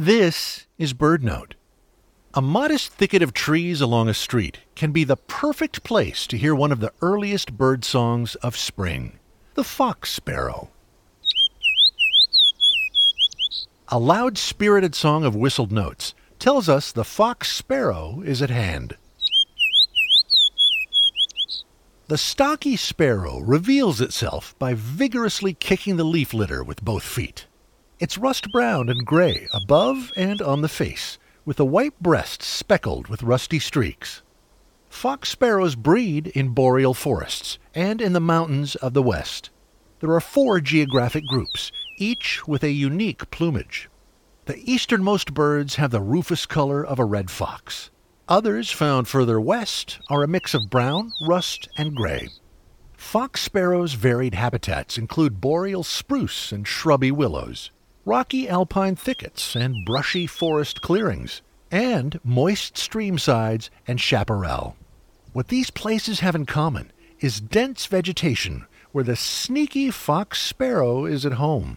This is Bird Note. A modest thicket of trees along a street can be the perfect place to hear one of the earliest bird songs of spring the fox sparrow. A loud, spirited song of whistled notes tells us the fox sparrow is at hand. The stocky sparrow reveals itself by vigorously kicking the leaf litter with both feet. It's rust brown and gray above and on the face, with a white breast speckled with rusty streaks. Fox sparrows breed in boreal forests and in the mountains of the west. There are four geographic groups, each with a unique plumage. The easternmost birds have the rufous color of a red fox. Others found further west are a mix of brown, rust, and gray. Fox sparrows' varied habitats include boreal spruce and shrubby willows rocky alpine thickets and brushy forest clearings, and moist streamsides and chaparral. What these places have in common is dense vegetation where the sneaky fox sparrow is at home.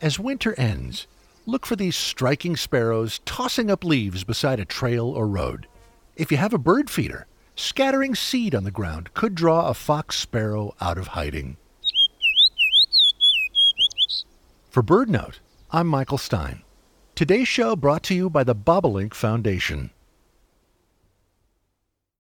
As winter ends, look for these striking sparrows tossing up leaves beside a trail or road. If you have a bird feeder, scattering seed on the ground could draw a fox sparrow out of hiding. For BirdNote, I'm Michael Stein. Today's show brought to you by the Bobolink Foundation.